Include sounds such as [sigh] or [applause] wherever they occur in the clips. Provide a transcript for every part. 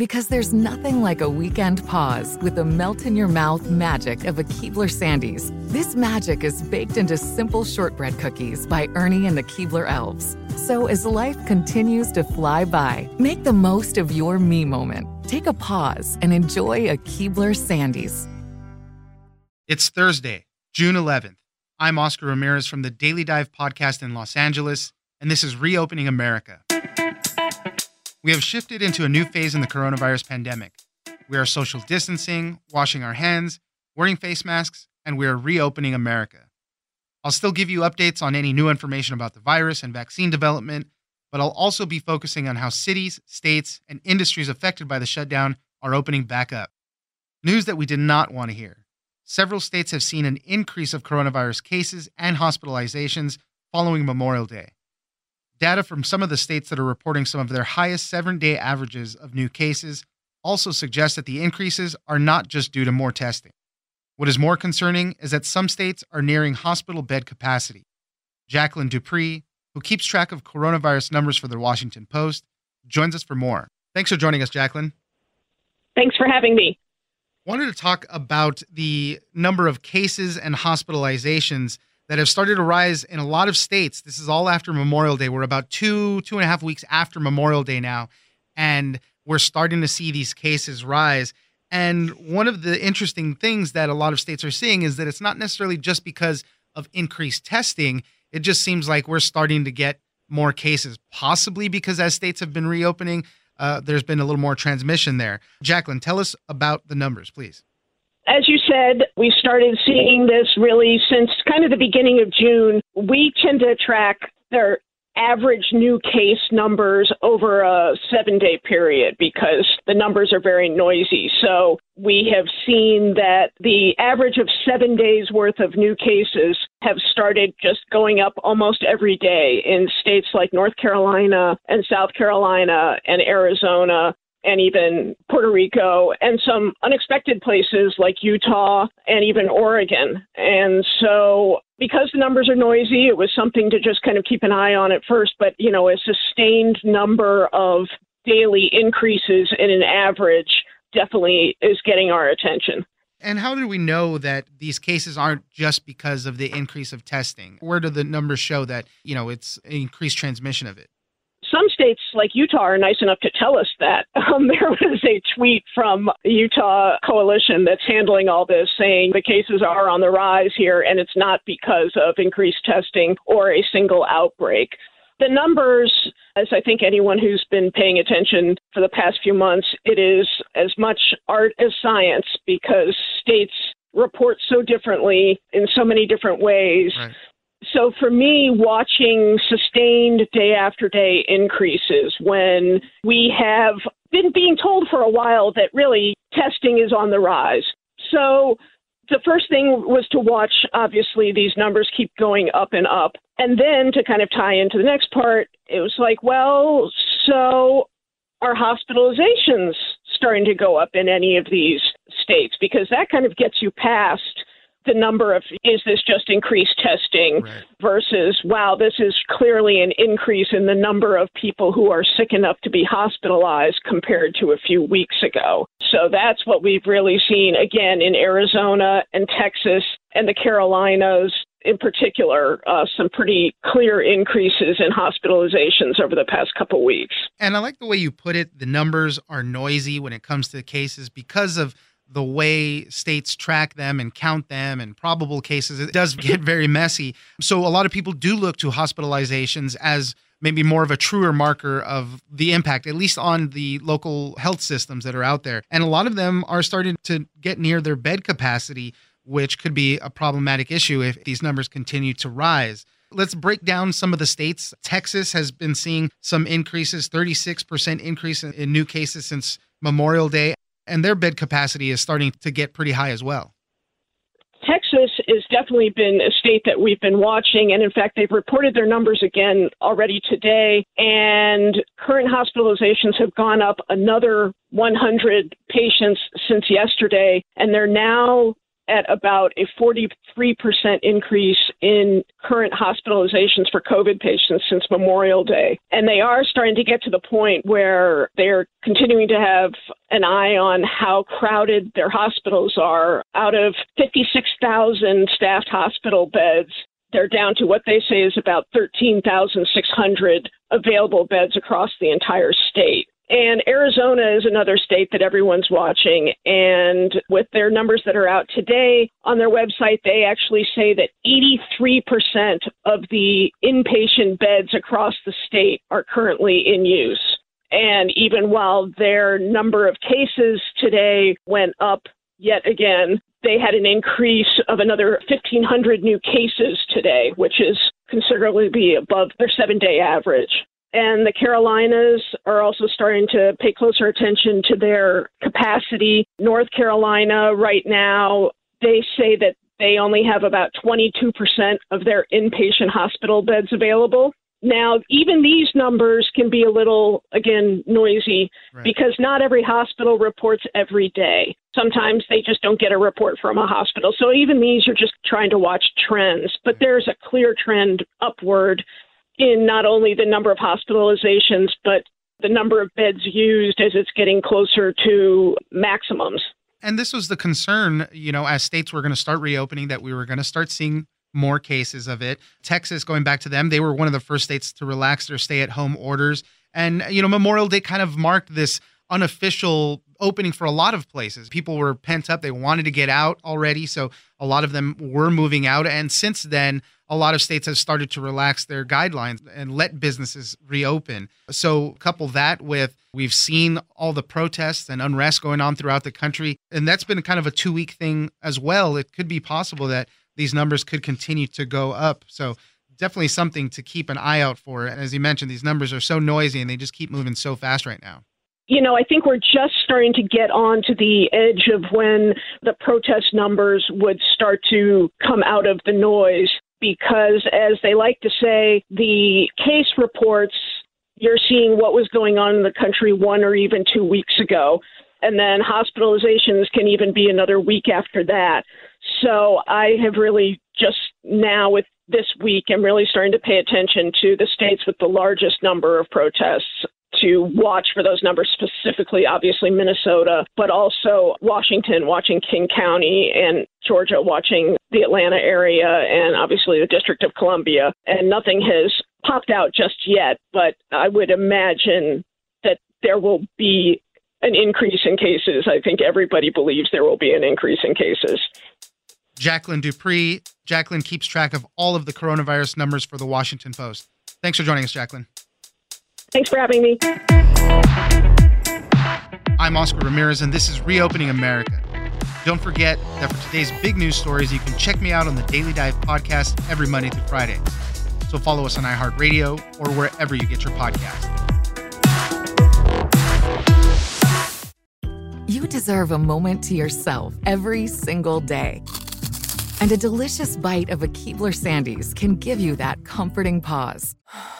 Because there's nothing like a weekend pause with the melt in your mouth magic of a Keebler Sandies. This magic is baked into simple shortbread cookies by Ernie and the Keebler Elves. So as life continues to fly by, make the most of your me moment. Take a pause and enjoy a Keebler Sandies. It's Thursday, June 11th. I'm Oscar Ramirez from the Daily Dive podcast in Los Angeles, and this is Reopening America. We have shifted into a new phase in the coronavirus pandemic. We are social distancing, washing our hands, wearing face masks, and we are reopening America. I'll still give you updates on any new information about the virus and vaccine development, but I'll also be focusing on how cities, states, and industries affected by the shutdown are opening back up. News that we did not want to hear. Several states have seen an increase of coronavirus cases and hospitalizations following Memorial Day. Data from some of the states that are reporting some of their highest seven day averages of new cases also suggests that the increases are not just due to more testing. What is more concerning is that some states are nearing hospital bed capacity. Jacqueline Dupree, who keeps track of coronavirus numbers for the Washington Post, joins us for more. Thanks for joining us, Jacqueline. Thanks for having me. Wanted to talk about the number of cases and hospitalizations that have started to rise in a lot of states. This is all after Memorial Day. We're about two, two and a half weeks after Memorial Day now, and we're starting to see these cases rise. And one of the interesting things that a lot of states are seeing is that it's not necessarily just because of increased testing. It just seems like we're starting to get more cases, possibly because as states have been reopening, uh, there's been a little more transmission there. Jacqueline, tell us about the numbers, please as you said, we started seeing this really since kind of the beginning of June. We tend to track their average new case numbers over a seven day period because the numbers are very noisy. So we have seen that the average of seven days worth of new cases have started just going up almost every day in states like North Carolina and South Carolina and Arizona and even Puerto Rico and some unexpected places like Utah and even Oregon. And so because the numbers are noisy, it was something to just kind of keep an eye on at first, but you know, a sustained number of daily increases in an average definitely is getting our attention. And how do we know that these cases aren't just because of the increase of testing? Where do the numbers show that, you know, it's increased transmission of it? Some states like Utah are nice enough to tell us that. [laughs] Um, there was a tweet from Utah coalition that's handling all this saying the cases are on the rise here and it's not because of increased testing or a single outbreak. The numbers, as I think anyone who's been paying attention for the past few months, it is as much art as science because states report so differently in so many different ways. Right so for me, watching sustained day after day increases when we have been being told for a while that really testing is on the rise. So the first thing was to watch, obviously, these numbers keep going up and up. And then to kind of tie into the next part, it was like, well, so are hospitalizations starting to go up in any of these states? Because that kind of gets you past the number of is this just increased testing Right. versus wow, this is clearly an increase in the number of people who are sick enough to be hospitalized compared to a few weeks ago. So that's what we've really seen again in Arizona and Texas and the Carolinas in particular, uh, some pretty clear increases in hospitalizations over the past couple weeks. And I like the way you put it. The numbers are noisy when it comes to the cases because of the way states track them and count them and probable cases. It does [laughs] get very messy. So a lot of people do look to hospitalizations as maybe more of a truer marker of the impact, at least on the local health systems that are out there. And a lot of them are starting to get near their bed capacity, which could be a problematic issue if these numbers continue to rise. Let's break down some of the states. Texas has been seeing some increases, 36% increase in, new cases since Memorial Day, and their bed capacity is starting to get pretty high as well. Texas has definitely been a state that we've been watching, and in fact, they've reported their numbers again already today. And current hospitalizations have gone up another 100 patients since yesterday, and they're now at about a 43% increase in current hospitalizations for COVID patients since Memorial Day. And they are starting to get to the point where they're continuing to have an eye on how crowded their hospitals are. Out of 56,000 staffed hospital beds, they're down to what they say is about 13,600 available beds across the entire state. And Arizona is another state that everyone's watching. And with their numbers that are out today on their website, they actually say that 83% of the inpatient beds across the state are currently in use. And even while their number of cases today went up yet again, they had an increase of another 1,500 new cases today, which is considerably above their seven day average. And the Carolinas are also starting to pay closer attention to their capacity. North Carolina, right now, they say that they only have about 22% of their inpatient hospital beds available. Now, even these numbers can be a little, again, noisy Right. because not every hospital reports every day. Sometimes they just don't get a report from a hospital. So even these are just trying to watch trends. But there's a clear trend upward in not only the number of hospitalizations, but the number of beds used as it's getting closer to maximums. And this was the concern, you know, as states were going to start reopening, that we were going to start seeing more cases of it. Texas, going back to them, they were one of the first states to relax their stay at home orders. And, you know, Memorial Day kind of marked this unofficial opening for a lot of places. People were pent up, they wanted to get out already. So a lot of them were moving out. And since then, a lot of states have started to relax their guidelines and let businesses reopen. So, couple that with we've seen all the protests and unrest going on throughout the country. And that's been kind of a two week thing as well. It could be possible that these numbers could continue to go up. So, definitely something to keep an eye out for. And as you mentioned, these numbers are so noisy and they just keep moving so fast right now. you know, I think we're just starting to get on to the edge of when the protest numbers would start to come out of the noise because, as they like to say, the case reports, you're seeing what was going on in the country one or even two weeks ago. And then hospitalizations can even be another week after that. So I have really just now with this week, I'm really starting to pay attention to the states with the largest number of protests to watch for those numbers specifically, obviously Minnesota, but also Washington, watching King County, and Georgia, watching the Atlanta area, and obviously the District of Columbia. And nothing has popped out just yet, but I would imagine that there will be an increase in cases. I think everybody believes there will be an increase in cases. Jacqueline Dupree. Jacqueline keeps track of all of the coronavirus numbers for the Washington Post. Thanks for joining us, Jacqueline. Thanks for having me. I'm Oscar Ramirez, and this is Reopening America. Don't forget that for today's big news stories, you can check me out on the Daily Dive podcast every Monday through Friday. So follow us on iHeartRadio or wherever you get your podcast. You deserve a moment to yourself every single day. And a delicious bite of a Keebler Sandies can give you that comforting pause. [sighs] [sighs]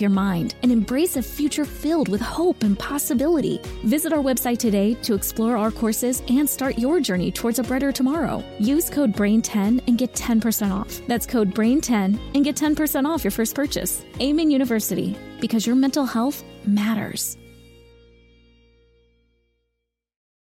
your mind and embrace a future filled with hope and possibility. Visit our website today to explore our courses and start your journey towards a brighter tomorrow. Use code BRAIN10 and get 10% off. That's code BRAIN10 and get 10% off your first purchase. Amen University, because your mental health matters.